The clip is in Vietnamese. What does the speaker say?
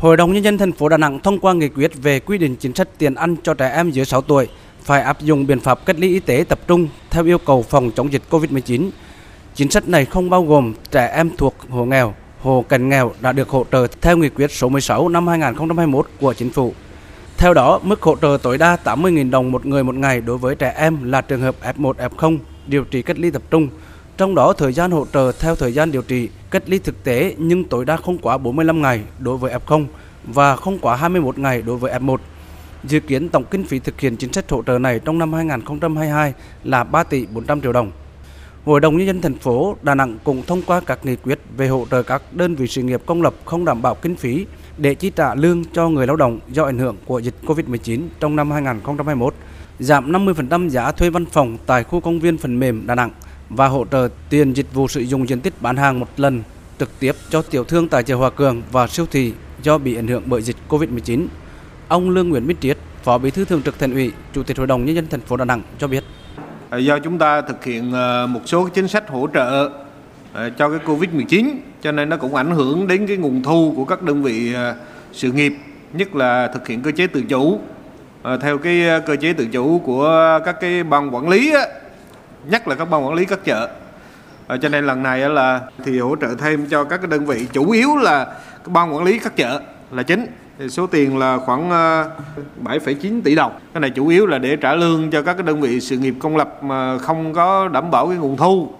Hội đồng nhân dân thành phố Đà Nẵng thông qua nghị quyết về quy định chính sách tiền ăn cho trẻ em dưới 6 tuổi phải áp dụng biện pháp cách ly y tế tập trung theo yêu cầu phòng chống dịch COVID-19. Chính sách này không bao gồm trẻ em thuộc hộ nghèo, hộ cận nghèo đã được hỗ trợ theo nghị quyết số 16 năm 2021 của chính phủ. Theo đó, mức hỗ trợ tối đa 80.000 đồng một người một ngày đối với trẻ em là trường hợp F1, F0 điều trị cách ly tập trung. Trong đó, thời gian hỗ trợ theo thời gian điều trị cách ly thực tế nhưng tối đa không quá 45 ngày đối với F0 và không quá 21 ngày đối với F1. Dự kiến tổng kinh phí thực hiện chính sách hỗ trợ này trong năm 2022 là 3 tỷ 400 triệu đồng. Hội đồng nhân dân thành phố Đà Nẵng cũng thông qua các nghị quyết về hỗ trợ các đơn vị sự nghiệp công lập không đảm bảo kinh phí để chi trả lương cho người lao động do ảnh hưởng của dịch Covid-19 trong năm 2021, giảm 50% giá thuê văn phòng tại khu công viên phần mềm Đà Nẵng và hỗ trợ tiền dịch vụ sử dụng diện tích bán hàng một lần trực tiếp cho tiểu thương tại chợ Hòa Cường và siêu thị do bị ảnh hưởng bởi dịch Covid-19. Ông Lương Nguyễn Minh Triết, Phó Bí thư Thường trực Thành ủy, Chủ tịch Hội đồng nhân dân thành phố Đà Nẵng cho biết. À, do chúng ta thực hiện à, một số chính sách hỗ trợ à, cho cái Covid-19 cho nên nó cũng ảnh hưởng đến cái nguồn thu của các đơn vị sự nghiệp, nhất là thực hiện cơ chế tự chủ theo cái cơ chế tự chủ của các cái ban quản lý nhất là các ban quản lý các chợ. Ờ, cho nên lần này là thì hỗ trợ thêm cho các cái đơn vị chủ yếu là các ban quản lý các chợ là chính. Thì số tiền là khoảng ờ, 7,9 tỷ đồng. Cái này chủ yếu là để trả lương cho các cái đơn vị sự nghiệp công lập mà không có đảm bảo cái nguồn thu.